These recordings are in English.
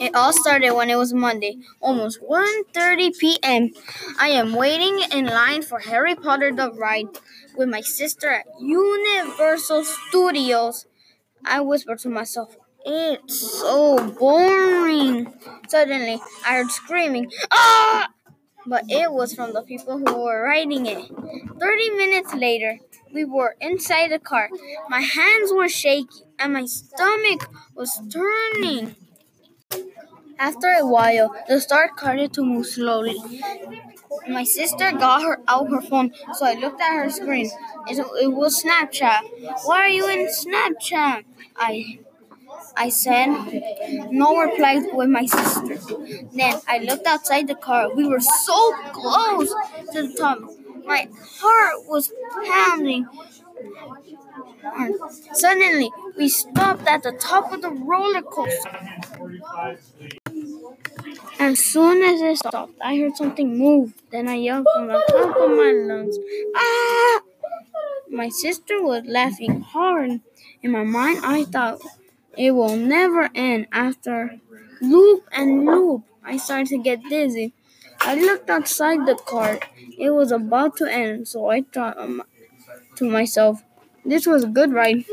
It all started when it was Monday, almost 1:30 p.m. I am waiting in line for Harry Potter the ride with my sister at Universal Studios. I whispered to myself, "It's so boring." Suddenly, I heard screaming, "Ah!" But it was from the people who were riding it. 30 minutes later, we were inside the car. My hands were shaking and my stomach was turning. After a while, the start started to move slowly. My sister got her out her phone, so I looked at her screen. It, it was Snapchat. Why are you in Snapchat? I I said. No reply with my sister. Then I looked outside the car. We were so close to the top. My heart was pounding. Suddenly, we stopped at the top of the roller coaster. As soon as it stopped, I heard something move. Then I yelled from the top of my lungs, Ah! My sister was laughing hard. In my mind, I thought it will never end. After loop and loop, I started to get dizzy. I looked outside the car. It was about to end, so I thought to myself, this was a good ride.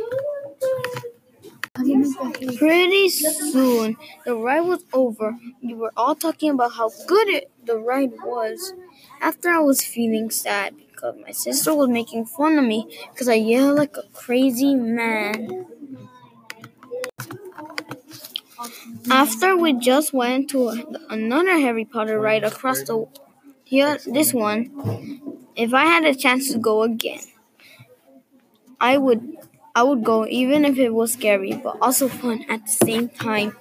Pretty soon, the ride was over. We were all talking about how good it, the ride was. After I was feeling sad because my sister was making fun of me because I yelled like a crazy man. After we just went to another Harry Potter ride across the here this one. If I had a chance to go again, I would I would go even if it was scary, but also fun at the same time.